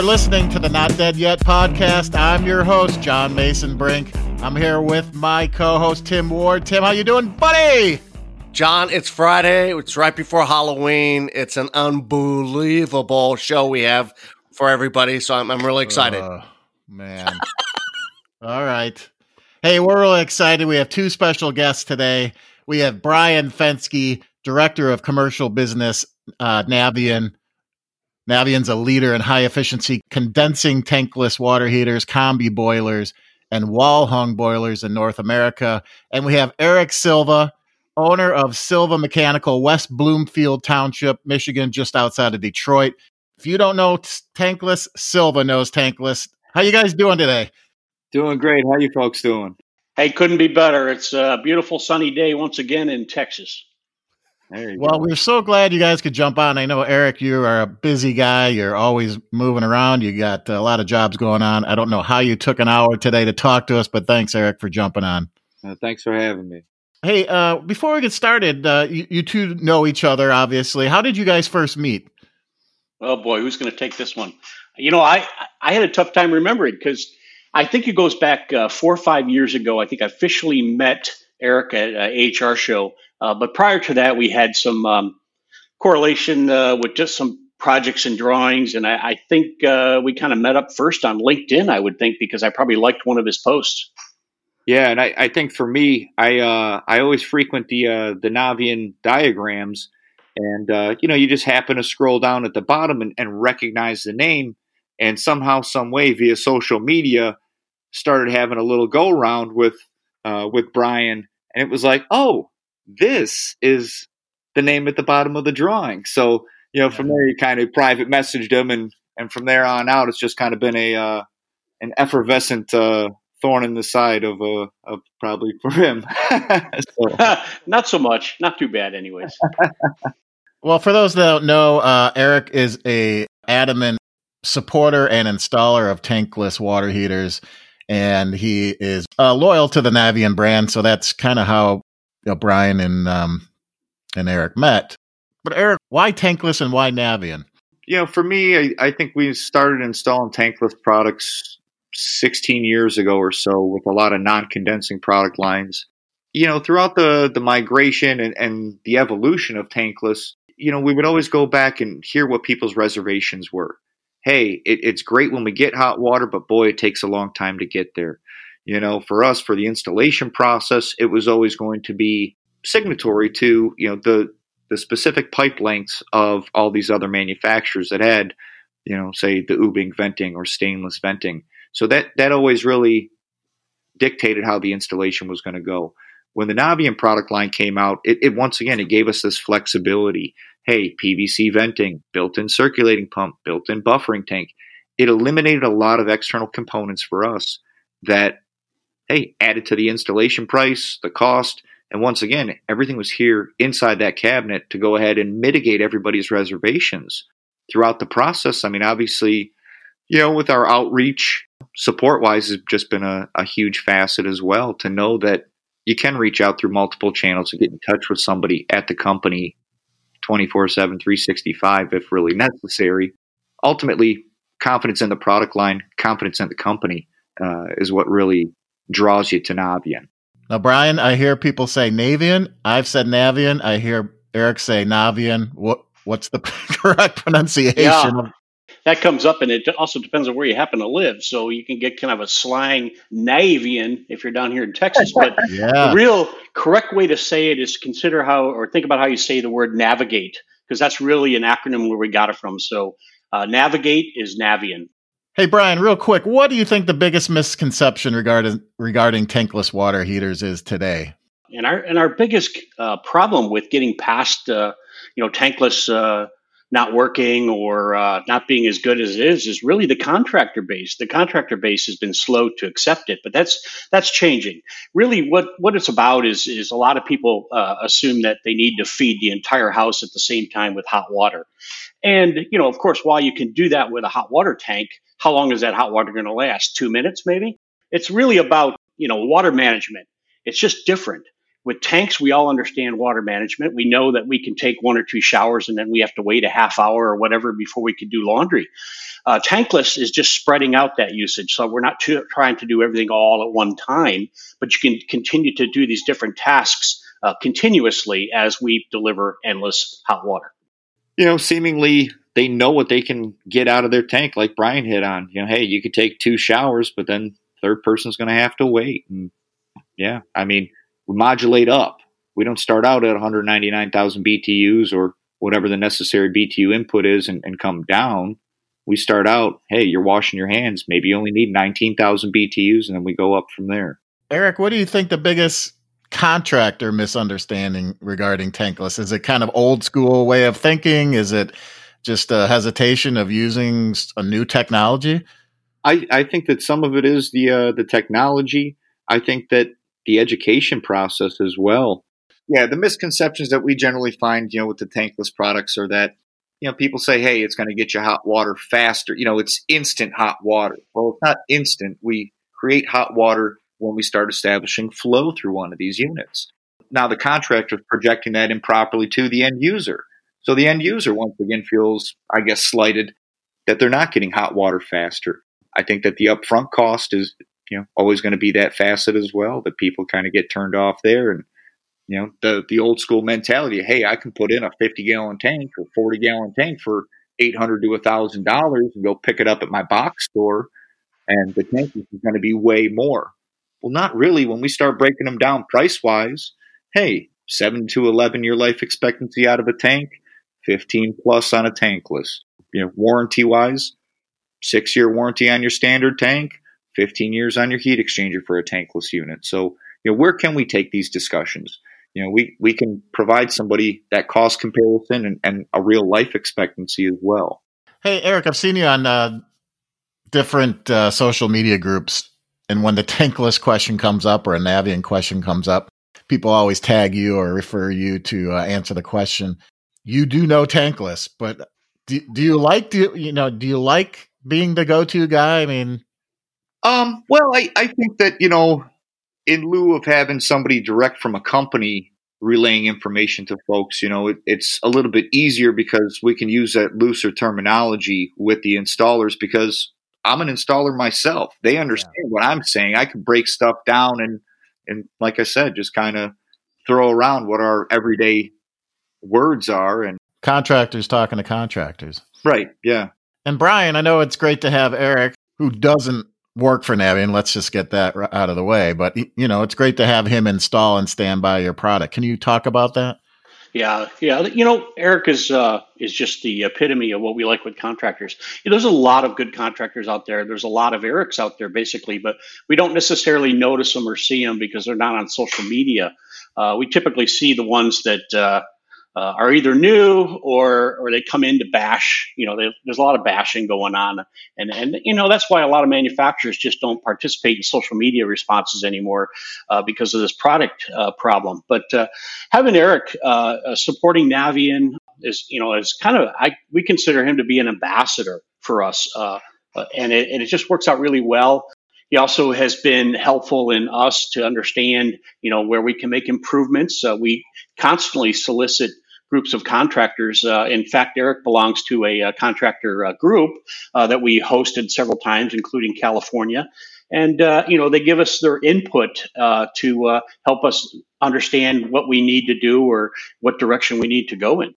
You're listening to the Not Dead Yet podcast. I'm your host, John Mason Brink. I'm here with my co-host Tim Ward. Tim, how you doing, buddy? John, it's Friday. It's right before Halloween. It's an unbelievable show we have for everybody. So I'm, I'm really excited. Oh, man. All right. Hey, we're really excited. We have two special guests today. We have Brian Fensky, Director of Commercial Business, uh, Navien. Navien's a leader in high efficiency condensing tankless water heaters, combi boilers, and wall hung boilers in North America. And we have Eric Silva, owner of Silva Mechanical, West Bloomfield Township, Michigan, just outside of Detroit. If you don't know tankless, Silva knows tankless. How you guys doing today? Doing great. How you folks doing? Hey, couldn't be better. It's a beautiful sunny day once again in Texas. Well, go. we're so glad you guys could jump on. I know Eric, you are a busy guy. You're always moving around. You got a lot of jobs going on. I don't know how you took an hour today to talk to us, but thanks, Eric, for jumping on. Uh, thanks for having me. Hey, uh, before we get started, uh, you, you, two know each other, obviously. How did you guys first meet? Oh boy, who's going to take this one? You know, I I had a tough time remembering because I think it goes back uh, four or five years ago. I think I officially met Eric at HR show, uh, but prior to that, we had some um, correlation uh, with just some projects and drawings, and I, I think uh, we kind of met up first on LinkedIn. I would think because I probably liked one of his posts. Yeah, and I, I think for me, I uh, I always frequent the uh, the Navien diagrams, and uh, you know, you just happen to scroll down at the bottom and, and recognize the name, and somehow, some way, via social media, started having a little go round with uh, with Brian, and it was like, oh, this is the name at the bottom of the drawing. So you know, from there, you kind of private messaged him, and and from there on out, it's just kind of been a uh, an effervescent uh, thorn in the side of uh of probably for him. so. Not so much. Not too bad, anyways. well, for those that don't know, uh, Eric is a adamant supporter and installer of tankless water heaters, and he is uh, loyal to the Navien brand. So that's kind of how you know, Brian and um, and Eric met. But Eric, why tankless and why Navien? You know, for me, I, I think we started installing tankless products 16 years ago or so with a lot of non-condensing product lines. You know, throughout the the migration and, and the evolution of tankless, you know, we would always go back and hear what people's reservations were. Hey, it, it's great when we get hot water, but boy, it takes a long time to get there. You know, for us, for the installation process, it was always going to be signatory to you know the the specific pipe lengths of all these other manufacturers that had, you know, say the Ubbink venting or stainless venting. So that that always really dictated how the installation was going to go. When the Navien product line came out, it, it once again it gave us this flexibility. Hey, PVC venting, built-in circulating pump, built-in buffering tank. It eliminated a lot of external components for us that hey added to the installation price, the cost, and once again, everything was here inside that cabinet to go ahead and mitigate everybody's reservations throughout the process. I mean, obviously, you know, with our outreach, support wise, has just been a, a huge facet as well to know that you can reach out through multiple channels and get in touch with somebody at the company 24 7, 365 if really necessary. Ultimately, confidence in the product line, confidence in the company uh, is what really draws you to Navien. Now, Brian, I hear people say Navian. I've said Navian. I hear Eric say Navian. What What's the correct pronunciation? Yeah that comes up, and it also depends on where you happen to live. So you can get kind of a slang Navian if you're down here in Texas. But yeah. the real correct way to say it is consider how or think about how you say the word navigate, because that's really an acronym where we got it from. So uh, navigate is Navian. Hey Brian, real quick, what do you think the biggest misconception regarding regarding tankless water heaters is today? And our and our biggest uh, problem with getting past uh, you know tankless uh, not working or uh, not being as good as it is is really the contractor base. The contractor base has been slow to accept it, but that's that's changing. Really, what what it's about is is a lot of people uh, assume that they need to feed the entire house at the same time with hot water, and you know, of course, while you can do that with a hot water tank, how long is that hot water going to last? Two minutes, maybe. It's really about you know water management. It's just different with tanks, we all understand water management. We know that we can take one or two showers and then we have to wait a half hour or whatever before we can do laundry. Uh, tankless is just spreading out that usage. So we're not too, trying to do everything all at one time, but you can continue to do these different tasks uh, continuously as we deliver endless hot water. You know, seemingly they know what they can get out of their tank, like Brian hit on. You know, hey, you could take two showers, but then third person's going to have to wait. And yeah, I mean, we modulate up. We don't start out at 199,000 BTUs or whatever the necessary BTU input is and, and come down. We start out, hey, you're washing your hands. Maybe you only need 19,000 BTUs, and then we go up from there. Eric, what do you think the biggest contractor misunderstanding regarding tankless? Is it kind of old school way of thinking? Is it just a hesitation of using a new technology? I, I think that some of it is the uh, the technology. I think that the education process as well. Yeah, the misconceptions that we generally find, you know, with the tankless products are that, you know, people say, hey, it's going to get you hot water faster. You know, it's instant hot water. Well, it's not instant. We create hot water when we start establishing flow through one of these units. Now, the contractor is projecting that improperly to the end user. So the end user, once again, feels, I guess, slighted that they're not getting hot water faster. I think that the upfront cost is you know always going to be that facet as well that people kind of get turned off there and you know the the old school mentality hey i can put in a 50 gallon tank or 40 gallon tank for 800 to a thousand dollars and go pick it up at my box store and the tank is going to be way more. Well not really. When we start breaking them down price wise hey 7 to 11 year life expectancy out of a tank 15 plus on a tankless. You know warranty wise six year warranty on your standard tank 15 years on your heat exchanger for a tankless unit. So, you know, where can we take these discussions? You know, we, we can provide somebody that cost comparison and, and a real life expectancy as well. Hey, Eric, I've seen you on uh, different uh, social media groups. And when the tankless question comes up or a Navien question comes up, people always tag you or refer you to uh, answer the question. You do know tankless, but do, do you like, do you know, do you like being the go-to guy? I mean, um, well, I, I think that, you know, in lieu of having somebody direct from a company relaying information to folks, you know, it, it's a little bit easier because we can use that looser terminology with the installers because I'm an installer myself. They understand yeah. what I'm saying. I can break stuff down and, and like I said, just kind of throw around what our everyday words are and contractors talking to contractors. Right. Yeah. And Brian, I know it's great to have Eric who doesn't work for Navien. Let's just get that out of the way. But you know, it's great to have him install and stand by your product. Can you talk about that? Yeah, yeah. You know, Eric is uh, is just the epitome of what we like with contractors. You know, there's a lot of good contractors out there. There's a lot of Erics out there, basically, but we don't necessarily notice them or see them because they're not on social media. Uh, we typically see the ones that uh, uh, are either new or or they come in to bash. You know, they, there's a lot of bashing going on, and and you know that's why a lot of manufacturers just don't participate in social media responses anymore uh, because of this product uh, problem. But uh, having Eric uh, uh, supporting Navien is you know is kind of I we consider him to be an ambassador for us. and it, and it just works out really well. He also has been helpful in us to understand, you know, where we can make improvements. Uh, we constantly solicit groups of contractors. Uh, in fact, Eric belongs to a, a uh, contractor uh, group uh, that we hosted several times, including California. And uh, you know they give us their input to help us understand what we need to do or what direction we need to go in.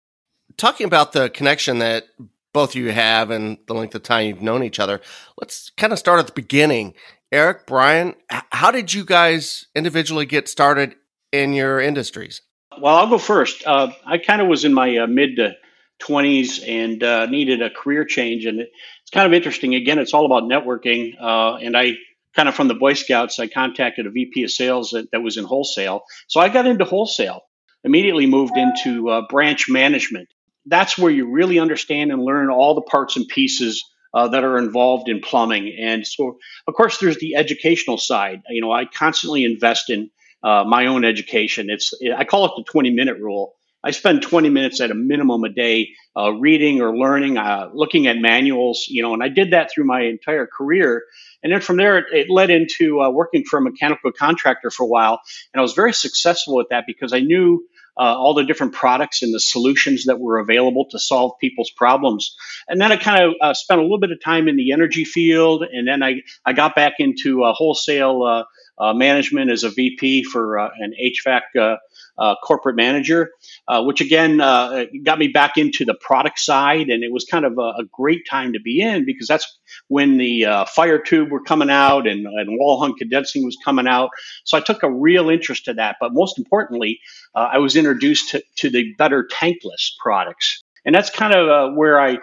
Talking about the connection that both of you have and the length of time you've known each other, let's kind of start at the beginning. Eric, Brian, how did you guys individually get started in your industries? Well, I'll go first. Uh, I kind of was in my uh, mid to 20s and uh, needed a career change. And it's kind of interesting. Again, it's all about networking. Uh, and I kind of from the Boy Scouts, I contacted a VP of sales that, that was in wholesale. So I got into wholesale, immediately moved into uh, branch management. That's where you really understand and learn all the parts and pieces uh, that are involved in plumbing. And so, of course, there's the educational side. You know, I constantly invest in uh, my own education. It's I call it the 20 minute rule. I spend 20 minutes at a minimum a day uh, reading or learning, uh, looking at manuals, you know, and I did that through my entire career. And then from there, it, it led into uh, working for a mechanical contractor for a while. And I was very successful at that because I knew uh, all the different products and the solutions that were available to solve people's problems. And then I kind of uh, spent a little bit of time in the energy field. And then I, I got back into uh, wholesale management as a VP for an HVAC uh, corporate manager, uh, which again uh, got me back into the product side. And it was kind of a, a great time to be in because that's when the uh, fire tube were coming out and, and wall hung condensing was coming out. So I took a real interest to that. But most importantly, uh, I was introduced to, to the better tankless products. And that's kind of uh, where I,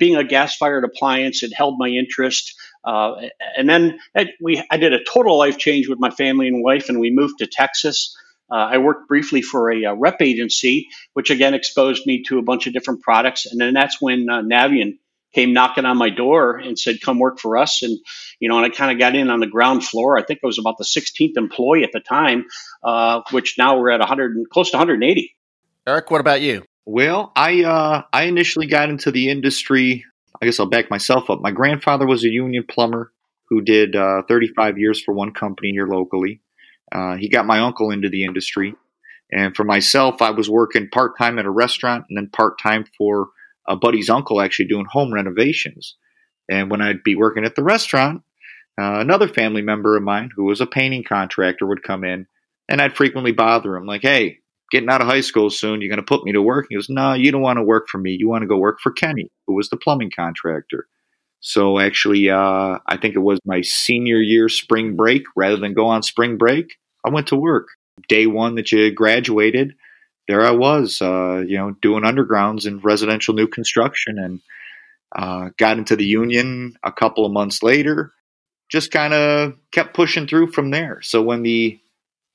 being a gas fired appliance, it held my interest. Uh, and then we, I did a total life change with my family and wife, and we moved to Texas. Uh, I worked briefly for a, a, rep agency, which again exposed me to a bunch of different products. And then that's when uh, Navien came knocking on my door and said, "Come work for us." And you know, and I kind of got in on the ground floor. I think I was about the 16th employee at the time, uh, which now we're at 100, close to 180. Eric, what about you? Well, I uh, I initially got into the industry. I guess I'll back myself up. My grandfather was a union plumber who did uh, 35 years for one company here locally. Uh, he got my uncle into the industry. And for myself, I was working part time at a restaurant and then part time for a buddy's uncle actually doing home renovations. And when I'd be working at the restaurant, uh, another family member of mine who was a painting contractor would come in and I'd frequently bother him, like, hey, getting out of high school soon, you're going to put me to work? He goes, no, you don't want to work for me. You want to go work for Kenny, who was the plumbing contractor. So actually, uh, I think it was my senior year spring break. Rather than go on spring break, I went to work. Day one that you graduated, there I was, uh, you know, doing undergrounds in residential new construction, and uh, got into the union a couple of months later. Just kind of kept pushing through from there. So when the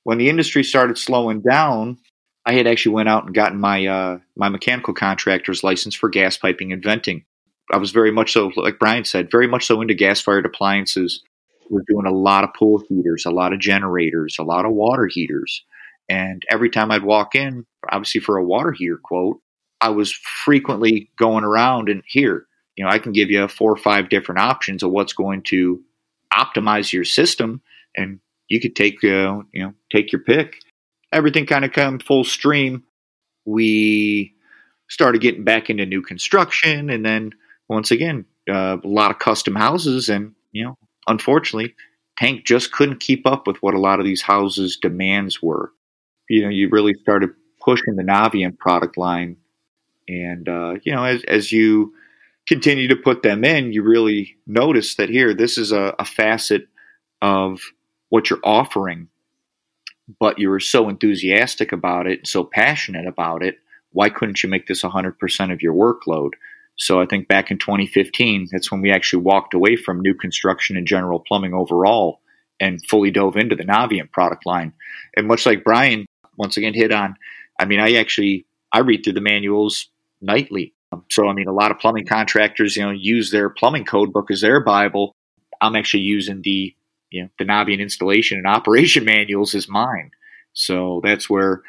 when the industry started slowing down, I had actually went out and gotten my uh, my mechanical contractor's license for gas piping and venting. I was very much so, like Brian said, very much so into gas fired appliances. We're doing a lot of pool heaters, a lot of generators, a lot of water heaters. And every time I'd walk in, obviously for a water heater quote, I was frequently going around and here, you know, I can give you four or five different options of what's going to optimize your system, and you could take, uh, you know, take your pick. Everything kind of come full stream. We started getting back into new construction, and then once again, uh, a lot of custom houses, and you know, unfortunately, Tank just couldn't keep up with what a lot of these houses' demands were. You know, you really started pushing the Navien product line, and uh, you know, as as you continue to put them in, you really notice that here, this is a, a facet of what you're offering, but you were so enthusiastic about it, so passionate about it. Why couldn't you make this 100% of your workload? So I think back in 2015, that's when we actually walked away from new construction and general plumbing overall and fully dove into the Navien product line. And much like Brian once again hit on, I mean, I actually I read through the manuals nightly. So I mean, a lot of plumbing contractors, you know, use their plumbing code book as their bible. I'm actually using the you know the Navien installation and operation manuals is mine. So that's where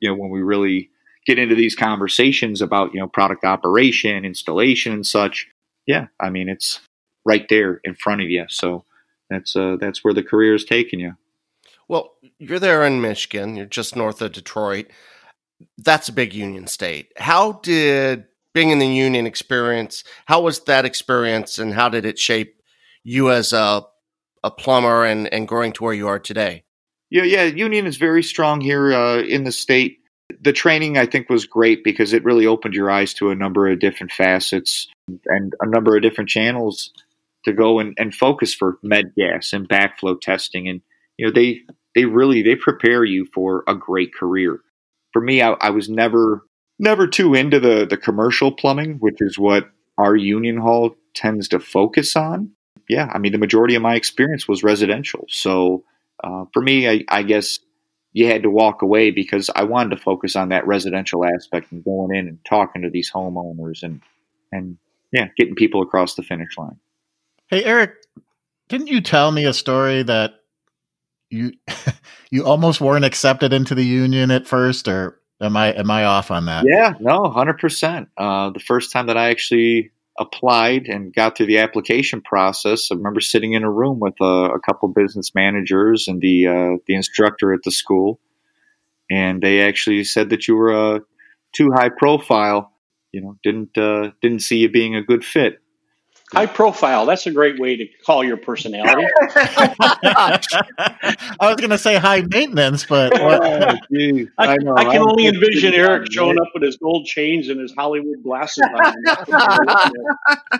you know when we really get into these conversations about you know product operation, installation, and such, yeah, I mean it's right there in front of you. So that's uh, that's where the career is taking you. Well, you're there in Michigan. You're just north of Detroit. That's a big union state. How did being in the union experience? How was that experience, and how did it shape you as a a plumber and and growing to where you are today? Yeah, yeah. Union is very strong here uh, in the state the training I think was great because it really opened your eyes to a number of different facets and a number of different channels to go and, and focus for med gas and backflow testing and you know they they really they prepare you for a great career for me I, I was never never too into the the commercial plumbing which is what our union hall tends to focus on yeah i mean the majority of my experience was residential so uh, for me I, I guess you had to walk away because I wanted to focus on that residential aspect and going in and talking to these homeowners and and yeah, getting people across the finish line. Hey Eric, didn't you tell me a story that you you almost weren't accepted into the union at first or Am I am I off on that? Yeah, no, hundred uh, percent. The first time that I actually applied and got through the application process, I remember sitting in a room with a, a couple business managers and the uh, the instructor at the school, and they actually said that you were uh, too high profile. You know, didn't uh, didn't see you being a good fit. High profile. That's a great way to call your personality. I was going to say high maintenance, but Oh, geez, I, know. I can I'm only envision Eric showing right? up with his gold chains and his Hollywood glasses on.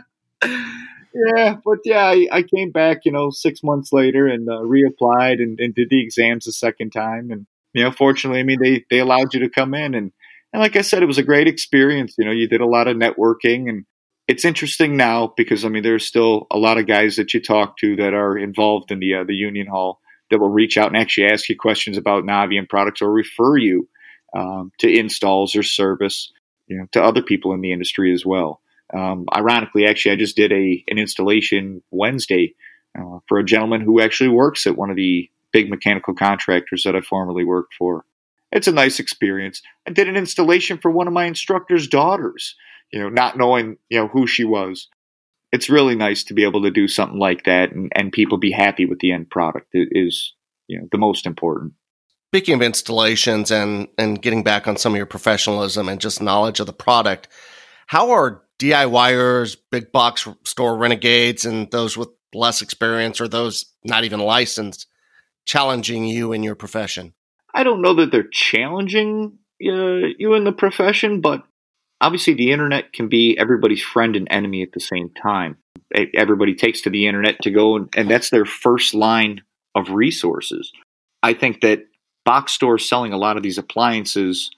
Yeah, but yeah, I, I came back, you know, six months later and uh, reapplied and, and did the exams a second time. And, you know, fortunately, I mean, they, they allowed you to come in. And, and like I said, it was a great experience. You know, you did a lot of networking. And it's interesting now because, I mean, there's still a lot of guys that you talk to that are involved in the, uh, the union hall that will reach out and actually ask you questions about Navian products or refer you um, to installs or service, you know, to other people in the industry as well. Um, ironically, actually, I just did a an installation Wednesday uh, for a gentleman who actually works at one of the big mechanical contractors that I formerly worked for. It's a nice experience. I did an installation for one of my instructor's daughters, you know, not knowing you know who she was. It's really nice to be able to do something like that and, and people be happy with the end product. is, you know the most important. Speaking of installations and and getting back on some of your professionalism and just knowledge of the product, how are DIYers, big box store renegades, and those with less experience or those not even licensed challenging you in your profession? I don't know that they're challenging uh, you in the profession, but obviously the internet can be everybody's friend and enemy at the same time. Everybody takes to the internet to go, and, and that's their first line of resources. I think that box stores selling a lot of these appliances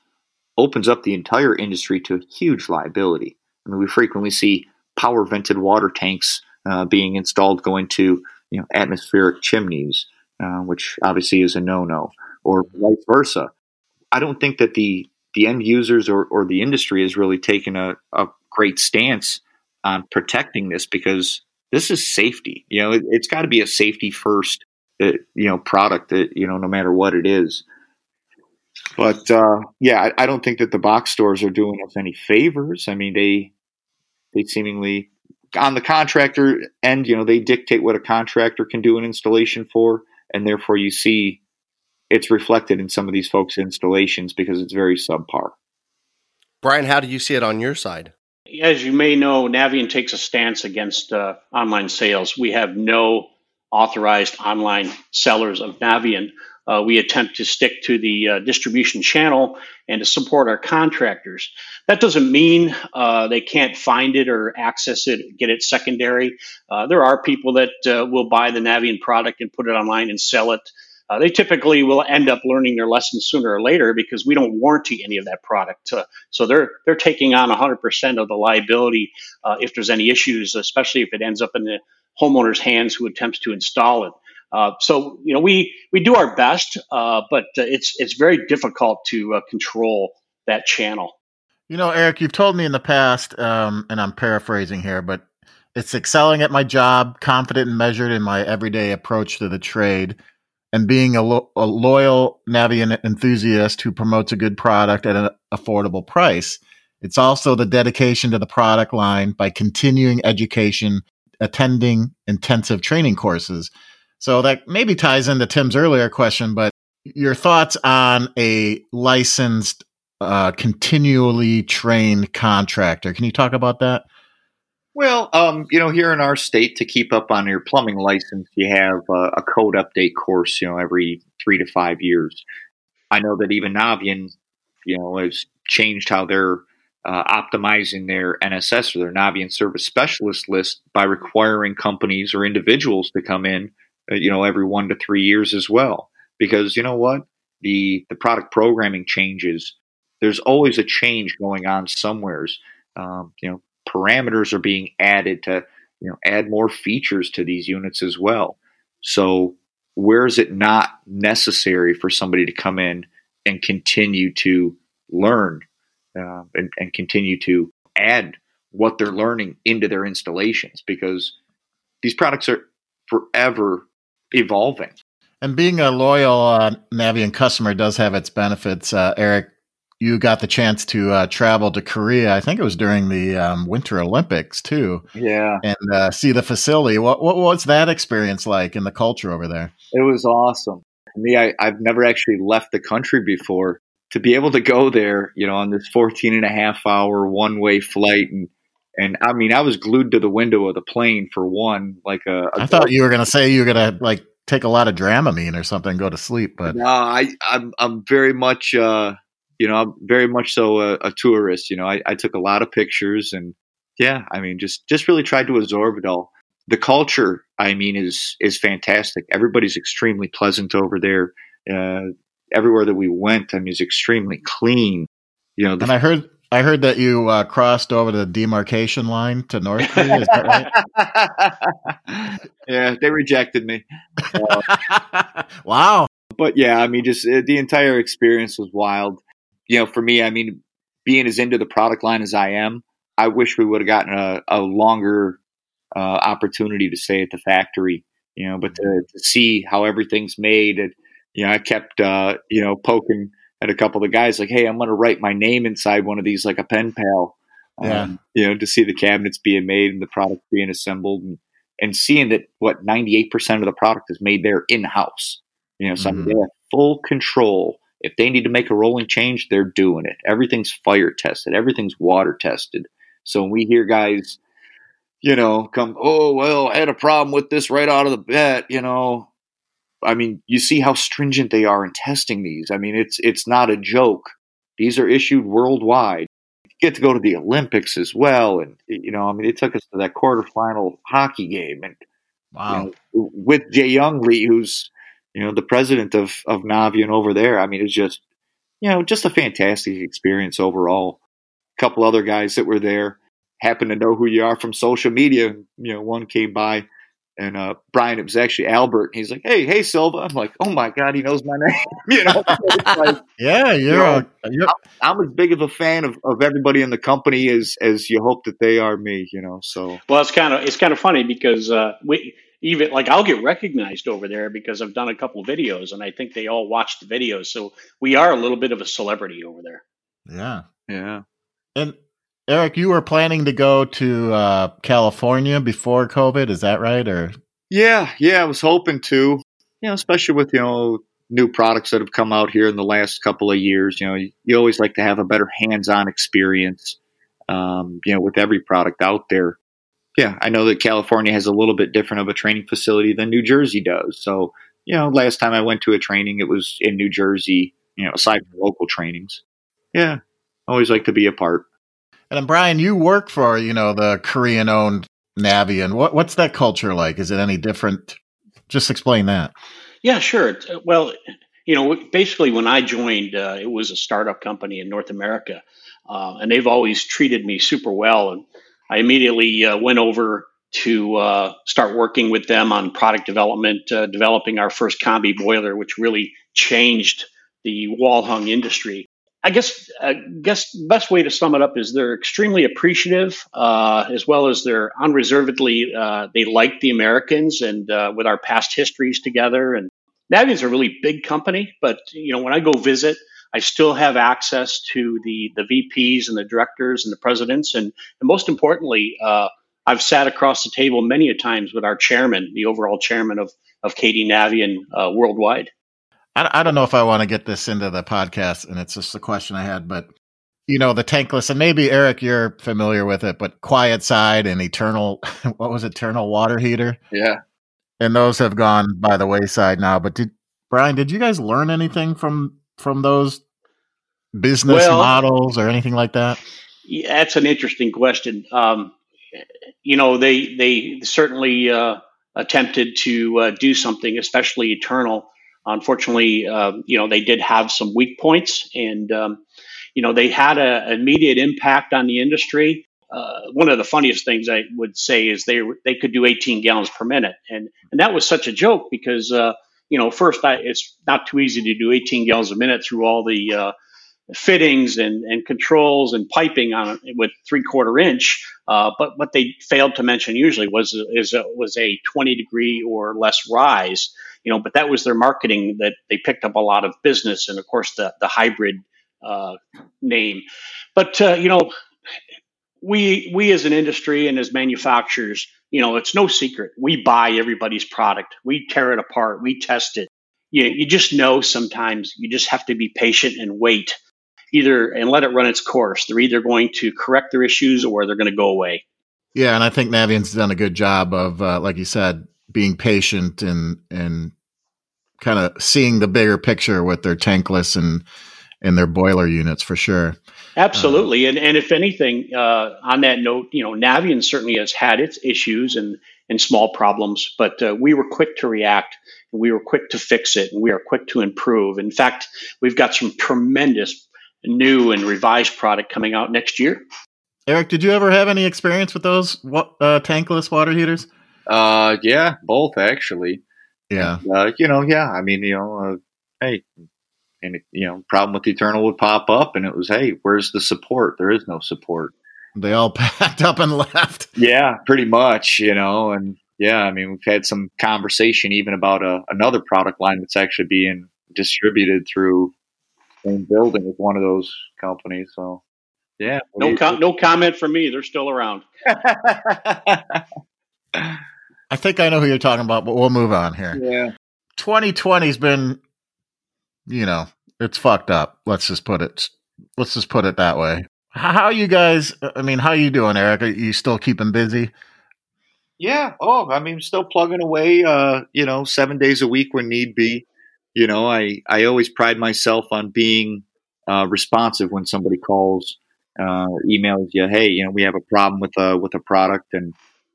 opens up the entire industry to huge liability. I mean, we frequently see power vented water tanks uh, being installed going to you know atmospheric chimneys, uh, which obviously is a no-no, or vice versa. I don't think that the the end users or, or the industry has really taken a, a great stance on protecting this because this is safety. You know, it, it's got to be a safety first, uh, you know, product that you know, no matter what it is. But uh, yeah, I, I don't think that the box stores are doing us any favors. I mean, they they seemingly on the contractor end, you know, they dictate what a contractor can do an installation for, and therefore you see it's reflected in some of these folks' installations because it's very subpar. Brian, how do you see it on your side? As you may know, Navian takes a stance against uh, online sales. We have no authorized online sellers of Navian. Uh, we attempt to stick to the uh, distribution channel and to support our contractors. That doesn't mean uh, they can't find it or access it, get it secondary. Uh, there are people that uh, will buy the Navian product and put it online and sell it. Uh, they typically will end up learning their lesson sooner or later because we don't warranty any of that product. Uh, so they're they're taking on 100% of the liability uh, if there's any issues, especially if it ends up in the homeowner's hands who attempts to install it. Uh, so you know we we do our best, uh, but it's it's very difficult to uh, control that channel. You know, Eric, you've told me in the past, um, and I'm paraphrasing here, but it's excelling at my job, confident and measured in my everyday approach to the trade, and being a, lo- a loyal Navian enthusiast who promotes a good product at an affordable price. It's also the dedication to the product line by continuing education, attending intensive training courses. So that maybe ties into Tim's earlier question, but your thoughts on a licensed, uh, continually trained contractor. Can you talk about that? Well, um, you know, here in our state, to keep up on your plumbing license, you have uh, a code update course, you know, every three to five years. I know that even Navian, you know, has changed how they're uh, optimizing their NSS or their Navian Service Specialist list by requiring companies or individuals to come in, uh, you know, every one to three years as well. Because you know what, the the product programming changes. There's always a change going on somewheres. Um, you know, parameters are being added to you know add more features to these units as well. So where is it not necessary for somebody to come in and continue to learn uh, and, and continue to add what they're learning into their installations because these products are forever evolving. And being a loyal uh, Navian customer does have its benefits. Uh, Eric you got the chance to uh, travel to Korea. I think it was during the um, Winter Olympics too. Yeah, and uh, see the facility. What, what what's that experience like in the culture over there? It was awesome. For me, I, I've never actually left the country before. To be able to go there, you know, on this 14 and a half hour one way flight and and I mean, I was glued to the window of the plane for one. Like a, a I thought you were going to say you were going to like take a lot of Dramamine or something, go to sleep. But no, I, I'm I'm very much, uh, you know, I'm very much so a, a tourist. You know, I, I took a lot of pictures and yeah, I mean, just just really tried to absorb it all. The culture, I mean, is is fantastic. Everybody's extremely pleasant over there. Uh, everywhere that we went, I mean, is extremely clean. You know, and I heard I heard that you uh, crossed over the demarcation line to North Korea. Is that right? yeah, they rejected me. Uh, wow. But yeah, I mean, just uh, the entire experience was wild. You know, for me, I mean, being as into the product line as I am, I wish we would have gotten a, a longer uh, opportunity to stay at the factory. You know, but to, to see how everything's made, and you know, I kept uh, you know poking at a couple of the guys like, "Hey, I'm going to write my name inside one of these like a pen pal." Yeah. Um, you know, to see the cabinets being made and the product being assembled, and, and seeing that what 98% of the product is made there in house. You know, so mm-hmm. they have full control. If they need to make a rolling change, they're doing it. Everything's fire tested. Everything's water tested. So when we hear guys, you know, come, oh well, I had a problem with this right out of the bat, you know, I mean, you see how stringent they are in testing these. I mean, it's it's not a joke. These are issued worldwide. You get to go to the Olympics as well, and you know, I mean, it took us to that quarterfinal hockey game, and wow, you know, with Jay Young Lee, who's you know the president of of Navien over there. I mean, it's just you know just a fantastic experience overall. A couple other guys that were there happen to know who you are from social media. You know, one came by and uh, Brian, it was actually Albert. He's like, "Hey, hey, Silva." I'm like, "Oh my god, he knows my name." you know, like, yeah, you're, you know, a, you're... I'm, I'm, as big of a fan of, of everybody in the company as as you hope that they are me. You know, so well, it's kind of it's kind of funny because uh, we even like I'll get recognized over there because I've done a couple of videos, and I think they all watch the videos, so we are a little bit of a celebrity over there. Yeah, yeah, and Eric, you were planning to go to uh, California before COVID, is that right? Or yeah, yeah, I was hoping to. You know, especially with you know new products that have come out here in the last couple of years. You know, you, you always like to have a better hands-on experience. Um, you know, with every product out there. Yeah, I know that California has a little bit different of a training facility than New Jersey does. So, you know, last time I went to a training, it was in New Jersey. You know, aside from local trainings. Yeah, always like to be a part. And Brian, you work for you know the Korean owned Navien. What what's that culture like? Is it any different? Just explain that. Yeah, sure. Well, you know, basically when I joined, uh, it was a startup company in North America, uh, and they've always treated me super well. And I immediately uh, went over to uh, start working with them on product development, uh, developing our first combi boiler, which really changed the wall hung industry. I guess I guess best way to sum it up is they're extremely appreciative, uh, as well as they're unreservedly uh, they like the Americans and uh, with our past histories together. And Navien's a really big company, but you know when I go visit, I still have access to the the VPs and the directors and the presidents, and, and most importantly, uh, I've sat across the table many a times with our chairman, the overall chairman of of KD Navien uh, worldwide. I, I don't know if I want to get this into the podcast, and it's just a question I had, but you know, the tankless, and maybe Eric, you're familiar with it, but Quiet Side and Eternal, what was Eternal Water Heater? Yeah. And those have gone by the wayside now. But did Brian, did you guys learn anything from from those business well, models or anything like that? Yeah, that's an interesting question. Um, you know, they they certainly uh, attempted to uh, do something, especially Eternal, Unfortunately, uh, you know, they did have some weak points and, um, you know, they had an immediate impact on the industry. Uh, one of the funniest things I would say is they they could do 18 gallons per minute, and and that was such a joke because uh, you know first I, it's not too easy to do 18 gallons a minute through all the uh, fittings and, and controls and piping on it with three quarter inch. Uh, but what they failed to mention usually was is a, was a 20 degree or less rise you know, but that was their marketing that they picked up a lot of business, and of course the the hybrid uh, name. But uh, you know, we we as an industry and as manufacturers, you know, it's no secret. We buy everybody's product. We tear it apart. We test it. You, you just know sometimes you just have to be patient and wait either and let it run its course. They're either going to correct their issues or they're going to go away. Yeah, and I think Navien's done a good job of, uh, like you said, being patient and and kind of seeing the bigger picture with their tankless and and their boiler units for sure. Absolutely, and and if anything, uh, on that note, you know, Navien certainly has had its issues and and small problems, but uh, we were quick to react and we were quick to fix it and we are quick to improve. In fact, we've got some tremendous new and revised product coming out next year. Eric, did you ever have any experience with those uh, tankless water heaters? Uh, yeah, both actually. Yeah. Uh, you know, yeah. I mean, you know, uh, hey, and you know, problem with Eternal would pop up, and it was, hey, where's the support? There is no support. They all packed up and left. Yeah, pretty much. You know, and yeah, I mean, we've had some conversation even about a, another product line that's actually being distributed through same building with one of those companies. So, yeah. No, com- no comment from me. They're still around. I think I know who you're talking about, but we'll move on here. Yeah. 2020's been, you know, it's fucked up. Let's just put it. Let's just put it that way. How you guys? I mean, how you doing, Eric? Are you still keeping busy? Yeah. Oh, I mean, still plugging away. Uh, you know, seven days a week when need be. You know, I I always pride myself on being uh, responsive when somebody calls, uh, emails you. Hey, you know, we have a problem with a with a product, and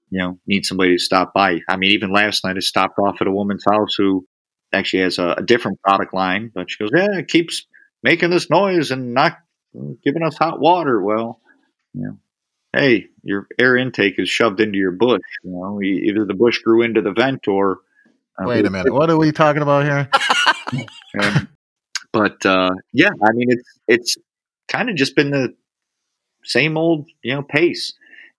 you know, need somebody to stop by. I mean, even last night I stopped off at a woman's house who actually has a, a different product line, but she goes, "Yeah, it keeps making this noise and not giving us hot water." Well, you know, hey, your air intake is shoved into your bush. You know, either the bush grew into the vent or. Uh, Wait a minute, what are we talking about here? Um, but uh, yeah, I mean, it's it's kind of just been the same old, you know, pace.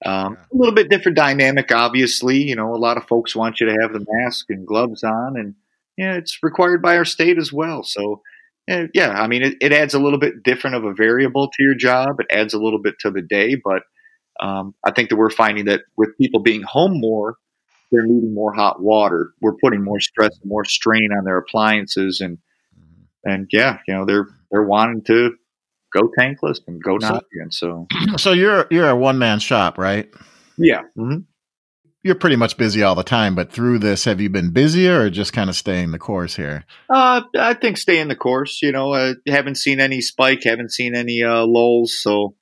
Um, a little bit different dynamic, obviously. You know, a lot of folks want you to have the mask and gloves on, and yeah, it's required by our state as well. So, yeah, I mean, it, it, adds a little bit different of a variable to your job. It adds a little bit to the day, but um, I think that we're finding that with people being home more, they're needing more hot water. We're putting more stress and more strain on their appliances, and and yeah, you know, they're they're wanting to go tankless and go so, again. So, so you're you're a one man shop, right? Yeah. Mm-hmm. You're pretty much busy all the time, but through this, have you been busier or just kind of staying the course here? Uh, I think staying the course. You know, uh, haven't seen any spike, haven't seen any uh, lulls. So,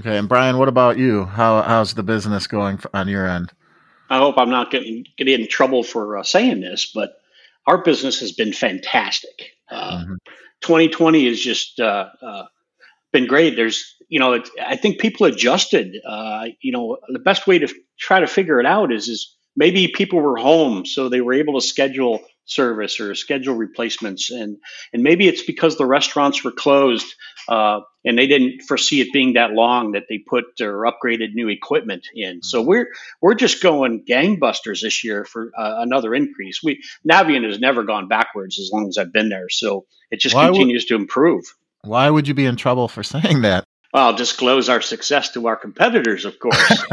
okay. And Brian, what about you? How how's the business going on your end? I hope I'm not getting getting in trouble for uh, saying this, but our business has been fantastic. Uh, mm-hmm. 2020 is just uh, uh, been great. There's, you know, I think people adjusted. Uh, you know, the best way to try to figure it out is is maybe people were home, so they were able to schedule service or schedule replacements, and and maybe it's because the restaurants were closed uh, and they didn't foresee it being that long that they put or upgraded new equipment in. So mm-hmm. we're we're just going gangbusters this year for uh, another increase. We Navien has never gone backwards as long as I've been there, so it just Why continues would- to improve. Why would you be in trouble for saying that? Well, disclose our success to our competitors, of course,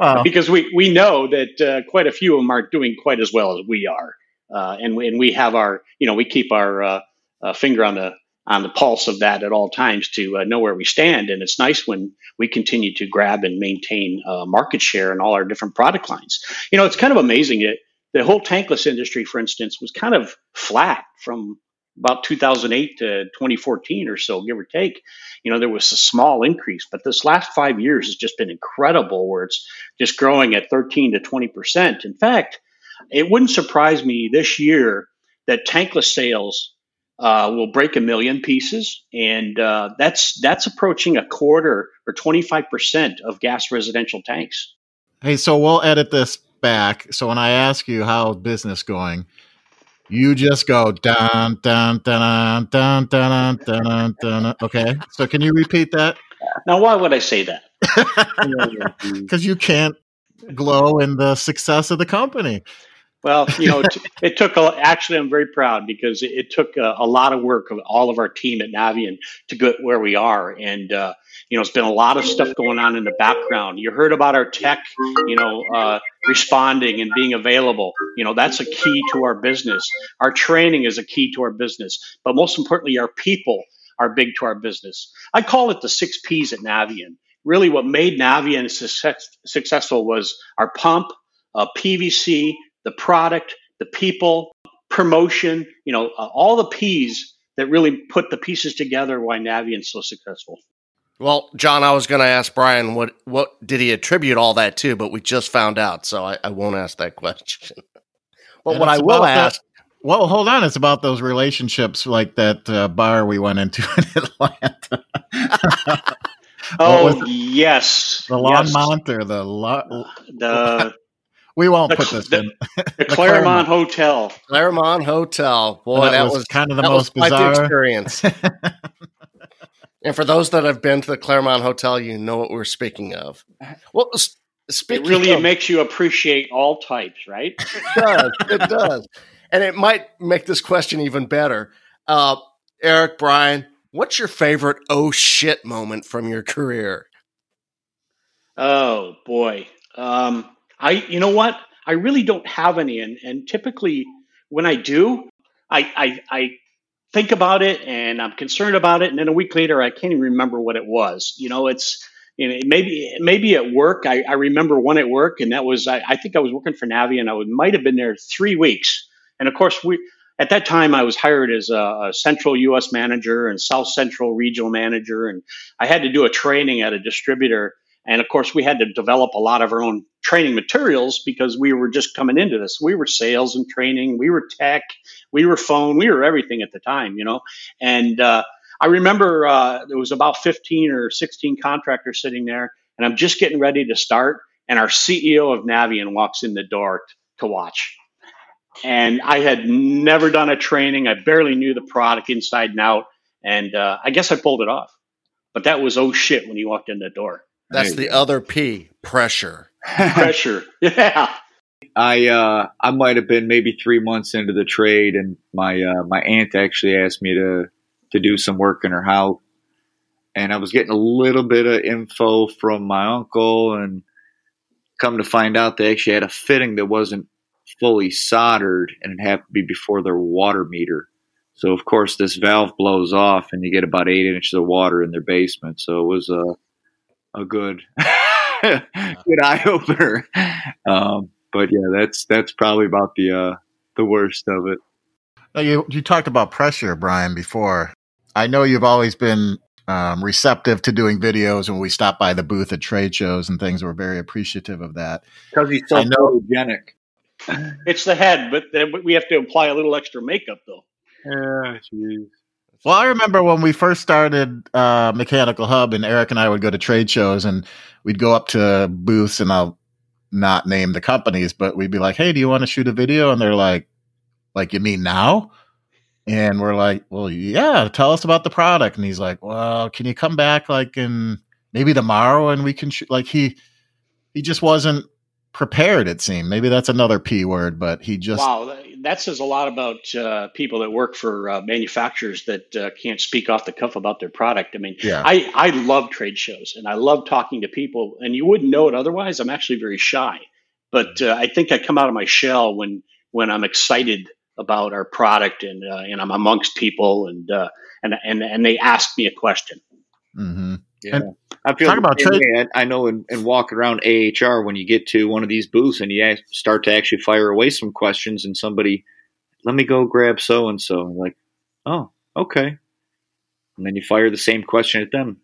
uh, because we, we know that uh, quite a few of them aren't doing quite as well as we are, uh, and we, and we have our you know we keep our uh, uh, finger on the on the pulse of that at all times to uh, know where we stand, and it's nice when we continue to grab and maintain market share in all our different product lines. You know, it's kind of amazing that the whole tankless industry, for instance, was kind of flat from about 2008 to 2014 or so, give or take, you know, there was a small increase. But this last five years has just been incredible, where it's just growing at 13 to 20 percent. In fact, it wouldn't surprise me this year that tankless sales uh, will break a million pieces, and uh, that's that's approaching a quarter or 25 percent of gas residential tanks. Hey, so we'll edit this back. So when I ask you how business going, you just go down, down, down, down, down, down, down. Okay. So can you repeat that? Now, why would I say that? Because you can't glow in the success of the company. Well, you know, it, it took a, actually, I'm very proud because it, it took a, a, lot of work of all of our team at Navien to get where we are. And, uh, you know, it's been a lot of stuff going on in the background. You heard about our tech, you know, uh, responding and being available. You know, that's a key to our business. Our training is a key to our business. But most importantly, our people are big to our business. I call it the six P's at Navien. Really, what made Navien success, successful was our pump, uh, PVC, the product, the people, promotion, you know, uh, all the P's that really put the pieces together why Navien's so successful. Well, John, I was going to ask Brian what what did he attribute all that to, but we just found out, so I, I won't ask that question. but and what I will ask, well, hold on, it's about those relationships, like that uh, bar we went into in Atlanta. oh yes, the Longmont yes. or the La- the we won't the, put this the, in. The, the Clermont, Clermont, Hotel. Clermont Hotel. Boy, that, that was, was, kind of the most bizarre experience. And for those that have been to the Clermont Hotel, you know what we're speaking of. Well, speaking it really of, makes you appreciate all types, right? It does. It does. And it might make this question even better. Uh, Eric, Brian, what's your favorite oh shit moment from your career? Oh boy. Um, I, you know what? I really don't have any, and, and typically when I do, I, I, I think about it and I'm concerned about it, and then a week later I can't even remember what it was. You know, it's you know, maybe maybe at work. I, I remember one at work, and that was I, I think I was working for Navi, and I would, might have been there three weeks. And of course, we at that time I was hired as a, a, central U.S. manager and South Central regional manager, and I had to do a training at a distributor and of course, we had to develop a lot of our own training materials because we were just coming into this. We were sales and training, we were tech, we were phone, we were everything at the time, you know. And uh, I remember uh, there was about 15 or 16 contractors sitting there, and I'm just getting ready to start. And our CEO of Navien walks in the door t- to watch. And I had never done a training. I barely knew the product inside and out. And uh, I guess I pulled it off. But that was oh shit when he walked in the door. That's the go. other P, pressure. pressure. Yeah. I uh, I might have been maybe three months into the trade, and my uh, my aunt actually asked me to to do some work in her house, and I was getting a little bit of info from my uncle, and come to find out they actually had a fitting that wasn't fully soldered, and it had to be before their water meter. So of course this valve blows off, and you get about eight inches of water in their basement. So it was a a good good eye opener. Um, but yeah, that's that's probably about the uh, the worst of it. Now You you talked about pressure, Brian, before. I know you've always been um, receptive to doing videos, when we stop by the booth at trade shows and things. We're very appreciative of that. Because he's so photogenic. It's the head, but we have to apply a little extra makeup, though. Yeah, jeez. Well, I remember when we first started uh, Mechanical Hub, and Eric and I would go to trade shows, and we'd go up to booths, and I'll not name the companies, but we'd be like, "Hey, do you want to shoot a video?" And they're like, "Like you mean now?" And we're like, "Well, yeah. Tell us about the product." And he's like, "Well, can you come back like in maybe tomorrow, and we can shoot?" Like he he just wasn't prepared. It seemed maybe that's another p word, but he just wow that says a lot about uh, people that work for uh, manufacturers that uh, can't speak off the cuff about their product. I mean, yeah. I, I love trade shows and I love talking to people, and you wouldn't know it otherwise. I'm actually very shy, but uh, I think I come out of my shell when when I'm excited about our product and uh, and I'm amongst people and uh, and and and they ask me a question. Mm-hmm. Yeah. And I feel talk about trade. I know in, in walking around AHR when you get to one of these booths and you start to actually fire away some questions and somebody, let me go grab so and so. Like, oh, okay. And then you fire the same question at them.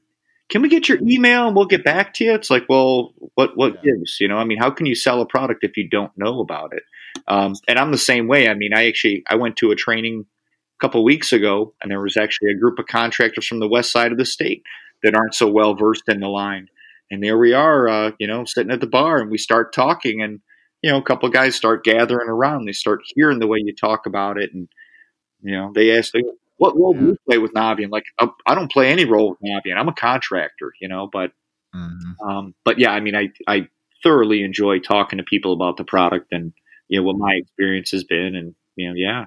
Can we get your email and we'll get back to you? It's like, well, what what yeah. gives? You know, I mean, how can you sell a product if you don't know about it? Um, and I'm the same way. I mean, I actually I went to a training a couple weeks ago, and there was actually a group of contractors from the west side of the state that aren't so well versed in the line. And there we are, uh, you know, sitting at the bar, and we start talking, and you know, a couple of guys start gathering around. They start hearing the way you talk about it, and you know, they ask, like, "What role do you play with Navien?" Like, I, I don't play any role with Navien. I'm a contractor, you know, but mm-hmm. um, but yeah, I mean, I I thoroughly enjoy talking to people about the product and you know what my experience has been, and you know, yeah.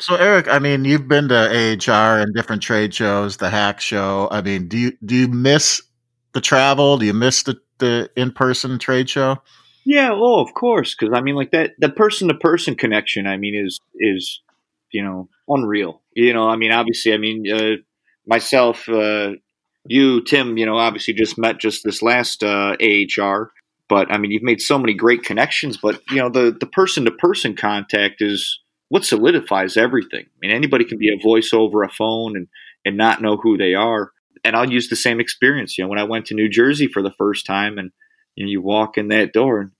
So Eric, I mean, you've been to AHR and different trade shows, the Hack Show. I mean, do you do you miss the travel? Do you miss the, the in person trade show? Yeah, oh, of course, because I mean, like that the person to person connection. I mean, is is you know unreal. You know, I mean, obviously, I mean, uh, myself, uh, you, Tim, you know, obviously just met just this last uh, AHR, but I mean, you've made so many great connections. But you know, the the person to person contact is what solidifies everything. I mean, anybody can be a voice over a phone and and not know who they are. And I'll use the same experience. You know, when I went to New Jersey for the first time, and you, know, you walk in that door, and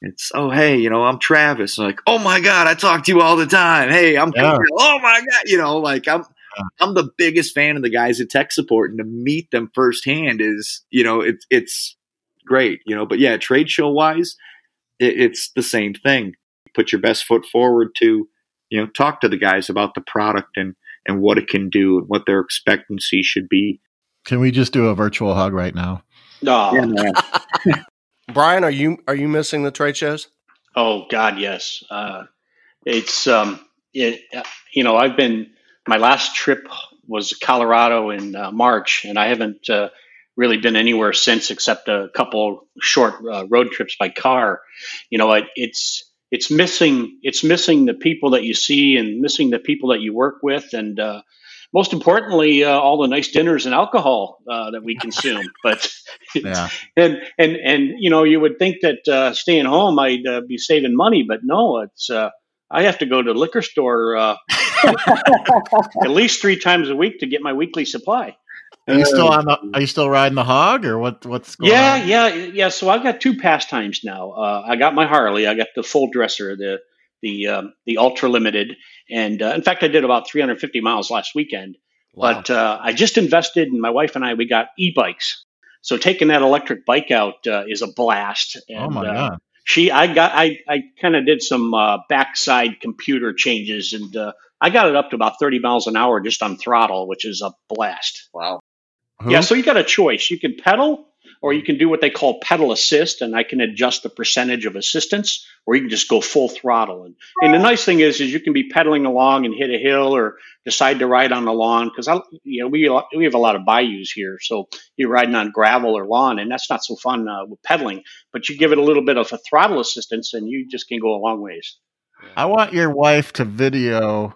it's oh hey, you know, I'm Travis. like, oh my god, I talk to you all the time. Hey, I'm yeah. oh my god, you know, like I'm I'm the biggest fan of the guys at tech support, and to meet them firsthand is, you know, it's it's great, you know. But yeah, trade show wise, it, it's the same thing. Put your best foot forward to, you know, talk to the guys about the product and and what it can do and what their expectancy should be. Can we just do a virtual hug right now? No. Yeah, Brian, are you are you missing the trade shows? Oh God, yes. Uh, it's um, it, you know, I've been my last trip was Colorado in uh, March, and I haven't uh, really been anywhere since except a couple short uh, road trips by car. You know, it, it's it's missing it's missing the people that you see and missing the people that you work with, and uh, most importantly, uh, all the nice dinners and alcohol uh, that we consume. but yeah. and and and you know, you would think that staying home I'd be saving money, but no, it's I have to go to the liquor store uh, at least three times a week to get my weekly supply. Are you still on the? Are you still riding the hog, or what? What's going yeah, on? Yeah, yeah, yeah. So I've got two pastimes now. Uh, I got my Harley. I got the full dresser, the the um, the ultra limited, and uh, in fact, I did about 350 miles last weekend. Wow. But uh, I just invested, and my wife and I we got e-bikes. So taking that electric bike out uh, is a blast. And, oh my uh, god! she I got I I kind of did some uh, backside computer changes and uh, I got it up to about 30 miles an hour just on throttle, which is a blast. Wow. Who? Yeah, so you got a choice. You can pedal or you can do what they call pedal assist, and I can adjust the percentage of assistance, or you can just go full throttle. And, and the nice thing is, is you can be pedaling along and hit a hill, or decide to ride on the lawn because I, you know, we we have a lot of bayous here, so you're riding on gravel or lawn, and that's not so fun uh, with pedaling. But you give it a little bit of a throttle assistance, and you just can go a long ways. I want your wife to video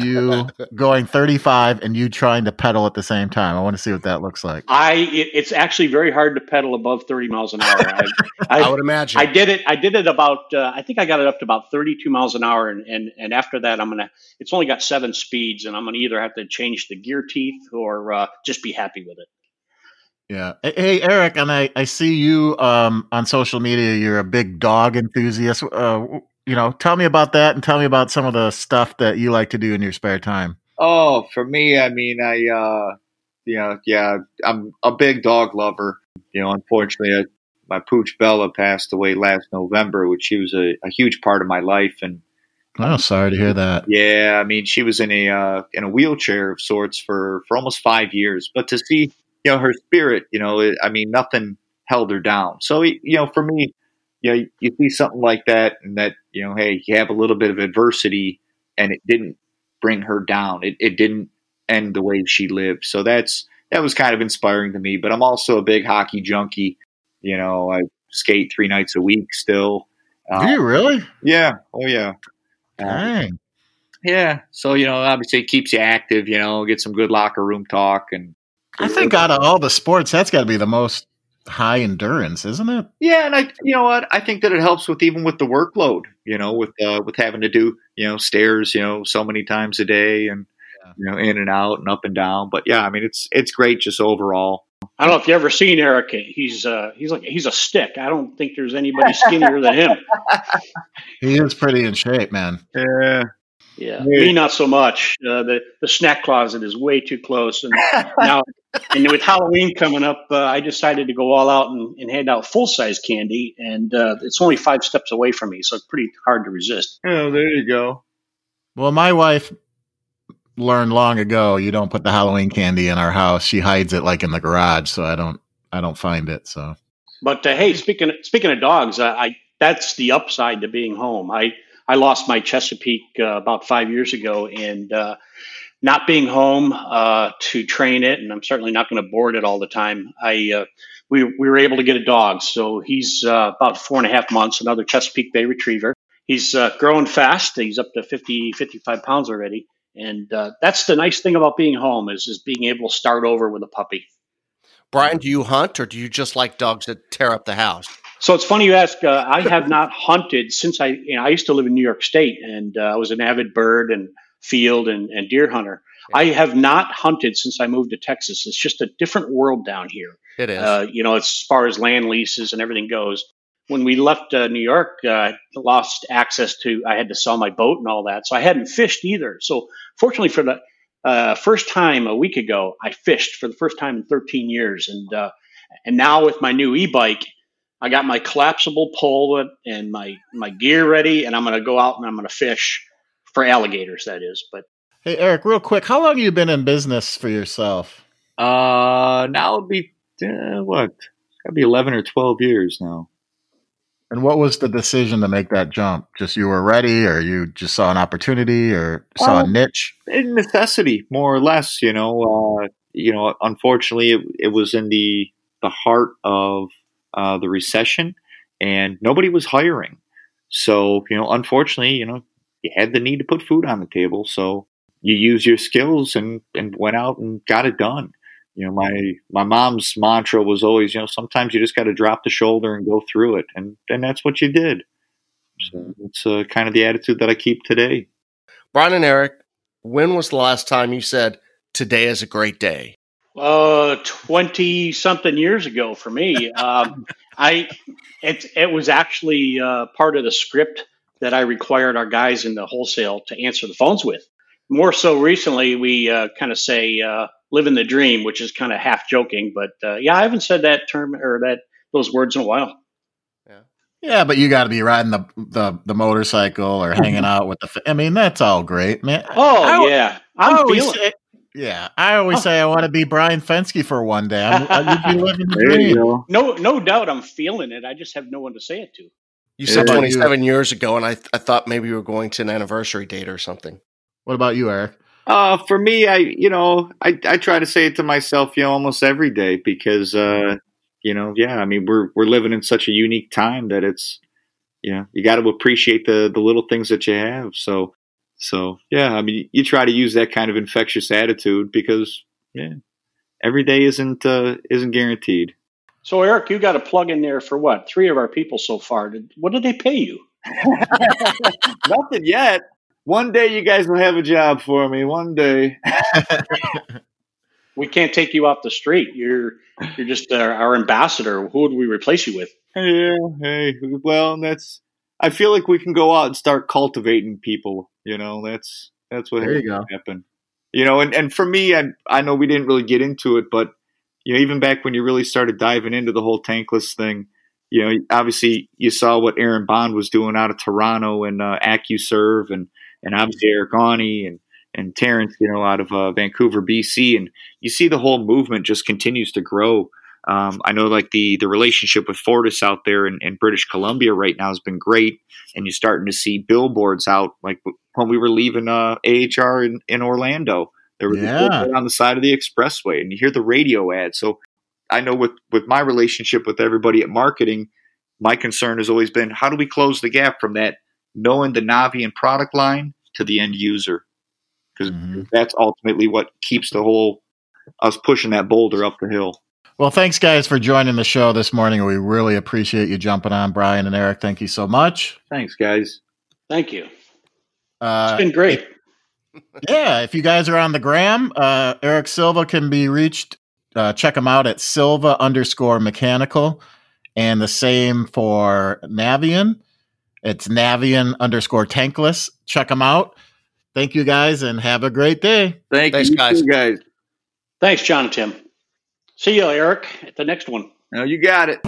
you going 35 and you trying to pedal at the same time. I want to see what that looks like. I it, it's actually very hard to pedal above 30 miles an hour. I, I, I, would imagine. I did it. I did it about. Uh, I think I got it up to about 32 miles an hour, and and and after that, I'm gonna. It's only got seven speeds, and I'm gonna either have to change the gear teeth or uh, just be happy with it. Yeah. Hey, Eric, and I, I see you um, on social media. You're a big dog enthusiast. Uh, you know, tell me about that and tell me about some of the stuff that you like to do in your spare time. Oh, for me, I mean, I, uh, you know, yeah, I'm a big dog lover. You know, unfortunately, I, my pooch Bella passed away last November, which she was a, a huge part of my life. And I'm oh, sorry to hear that. Yeah, I mean, she was in a uh, in a wheelchair of sorts for for almost five years. But to see, you know, her spirit, you know, it, I mean, nothing held her down. So, you know, for me, you know, you see something like that, and that you know, hey, you have a little bit of adversity, and it didn't bring her down. It, it didn't end the way she lived. So that's that was kind of inspiring to me. But I'm also a big hockey junkie. You know, I skate three nights a week still. Um, Do you really? Yeah. Oh yeah. Uh, Dang. yeah. So you know, obviously, it keeps you active. You know, get some good locker room talk, and I think out of all the sports, that's got to be the most high endurance, isn't it? Yeah, and I, you know what, I think that it helps with even with the workload. You know, with uh, with having to do you know stairs, you know, so many times a day, and yeah. you know, in and out and up and down. But yeah, I mean, it's it's great just overall. I don't know if you ever seen Eric. He's uh, he's like he's a stick. I don't think there's anybody skinnier than him. He is pretty in shape, man. Yeah. Yeah, me not so much. Uh, the the snack closet is way too close, and now and with Halloween coming up, uh, I decided to go all out and, and hand out full size candy, and uh, it's only five steps away from me, so it's pretty hard to resist. Oh, there you go. Well, my wife learned long ago you don't put the Halloween candy in our house. She hides it like in the garage, so I don't I don't find it. So, but uh, hey, speaking speaking of dogs, I that's the upside to being home. I I lost my Chesapeake uh, about five years ago, and uh, not being home uh, to train it, and I'm certainly not going to board it all the time. I uh, we we were able to get a dog, so he's uh, about four and a half months, another Chesapeake Bay Retriever. He's uh, growing fast. He's up to 50, 55 pounds already, and that's the nice thing about being home is is being able to start over with a puppy. Brian, do you hunt or do you just like dogs that tear up the house? So it's funny you ask. Uh, I have not hunted since I you know, I used to live in New York State, and I was an avid bird and field and, and deer hunter. Yeah. I have not hunted since I moved to Texas. It's just a different world down here. It is. Uh, you know, as far as land leases and everything goes. When we left uh, New York, uh, I lost access to. I had to sell my boat and all that, so I hadn't fished either. So fortunately, for the uh, first time a week ago, I fished for the first time in 13 years, and uh, and now with my new e-bike, I got my collapsible pole and my my gear ready, and I'm going to go out and I'm going to fish for alligators, that is. But hey, Eric, real quick, how long have you been in business for yourself? Uh, now it'll be uh, what? That'd be eleven or twelve years now. And what was the decision to make that jump? Just you were ready, or you just saw an opportunity, or saw a niche? necessity, more or less. You know, uh, you know. Unfortunately, it, it, was in the the heart of uh, the recession, and nobody was hiring. So, you know, unfortunately, you know, you had the need to put food on the table, so you use your skills and and went out and got it done. You know, my my mom's mantra was always, you know, sometimes you just got to drop the shoulder and go through it, and and that's what you did. So it's uh, kind of the attitude that I keep today. Brian and Eric, when was the last time you said today is a great day? Uh, twenty something years ago for me. um, I it it was actually uh, part of the script that I required our guys in the wholesale to answer the phones with. More so recently, we uh, kind of say uh, "living the dream," which is kind of half joking, but uh, yeah, I haven't said that term or that those words in a while. Yeah, yeah, but you got to be riding the, the the motorcycle or hanging out with the. I mean, that's all great, man. Oh I, yeah, I'm feeling. Say, yeah, I always oh. say I want to be Brian Fenske for one day. I'm, I would be living the dream. No, no doubt, I'm feeling it. I just have no one to say it to. You said 27 years ago, and I, th- I thought maybe you were going to an anniversary date or something. What about you, Eric? Uh, for me, I you know I, I try to say it to myself, you know, almost every day because uh, you know, yeah, I mean we're we're living in such a unique time that it's you know you got to appreciate the the little things that you have. So so yeah, I mean you try to use that kind of infectious attitude because yeah, every day isn't uh, isn't guaranteed. So, Eric, you got a plug in there for what? Three of our people so far. Did, what did they pay you? Nothing yet. One day you guys will have a job for me. One day. we can't take you off the street. You're you're just our, our ambassador. Who would we replace you with? Yeah, hey, well, that's. I feel like we can go out and start cultivating people. You know, that's that's what there you go. happen. You know, and, and for me, I I know we didn't really get into it, but you know, even back when you really started diving into the whole tankless thing, you know, obviously you saw what Aaron Bond was doing out of Toronto and uh, AccuServe, and and obviously Eric Awney and and Terrence, you know, out of uh, Vancouver, BC, and you see the whole movement just continues to grow. Um, I know like the the relationship with Fortis out there in, in, British Columbia right now has been great, and you're starting to see billboards out like when we were leaving uh, AHR in, in Orlando. There was yeah. on the side of the expressway, and you hear the radio ad. So I know with with my relationship with everybody at marketing, my concern has always been how do we close the gap from that knowing the Navien product line to the end user, because mm-hmm. that's ultimately what keeps the whole us pushing that boulder up the hill. Well, thanks guys for joining the show this morning. We really appreciate you jumping on, Brian and Eric. Thank you so much. Thanks, guys. Thank you. Uh, it's been great yeah, if you guys are on the gram, uh, Eric Silva can be reached. Uh, check him out at Silva underscore mechanical, and the same for Navien. It's Navien underscore tankless. Check them out. Thank you guys, and have a great day. Thank Thanks, you, guys. guys. Thanks, John and Tim. See you, Eric, at the next one. No, you got it.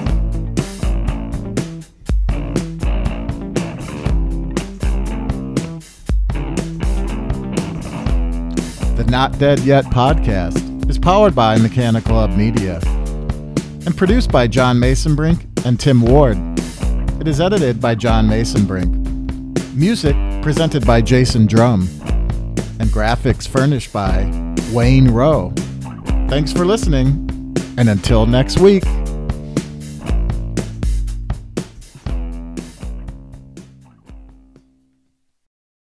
The Not Dead Yet podcast is powered by Mechanical Hub Media and produced by John Mesenbrink and Tim Ward. It is edited by John Mesenbrink. Music presented by Jason Drum. And graphics furnished by Wayne Rowe. Thanks for listening. And until next week.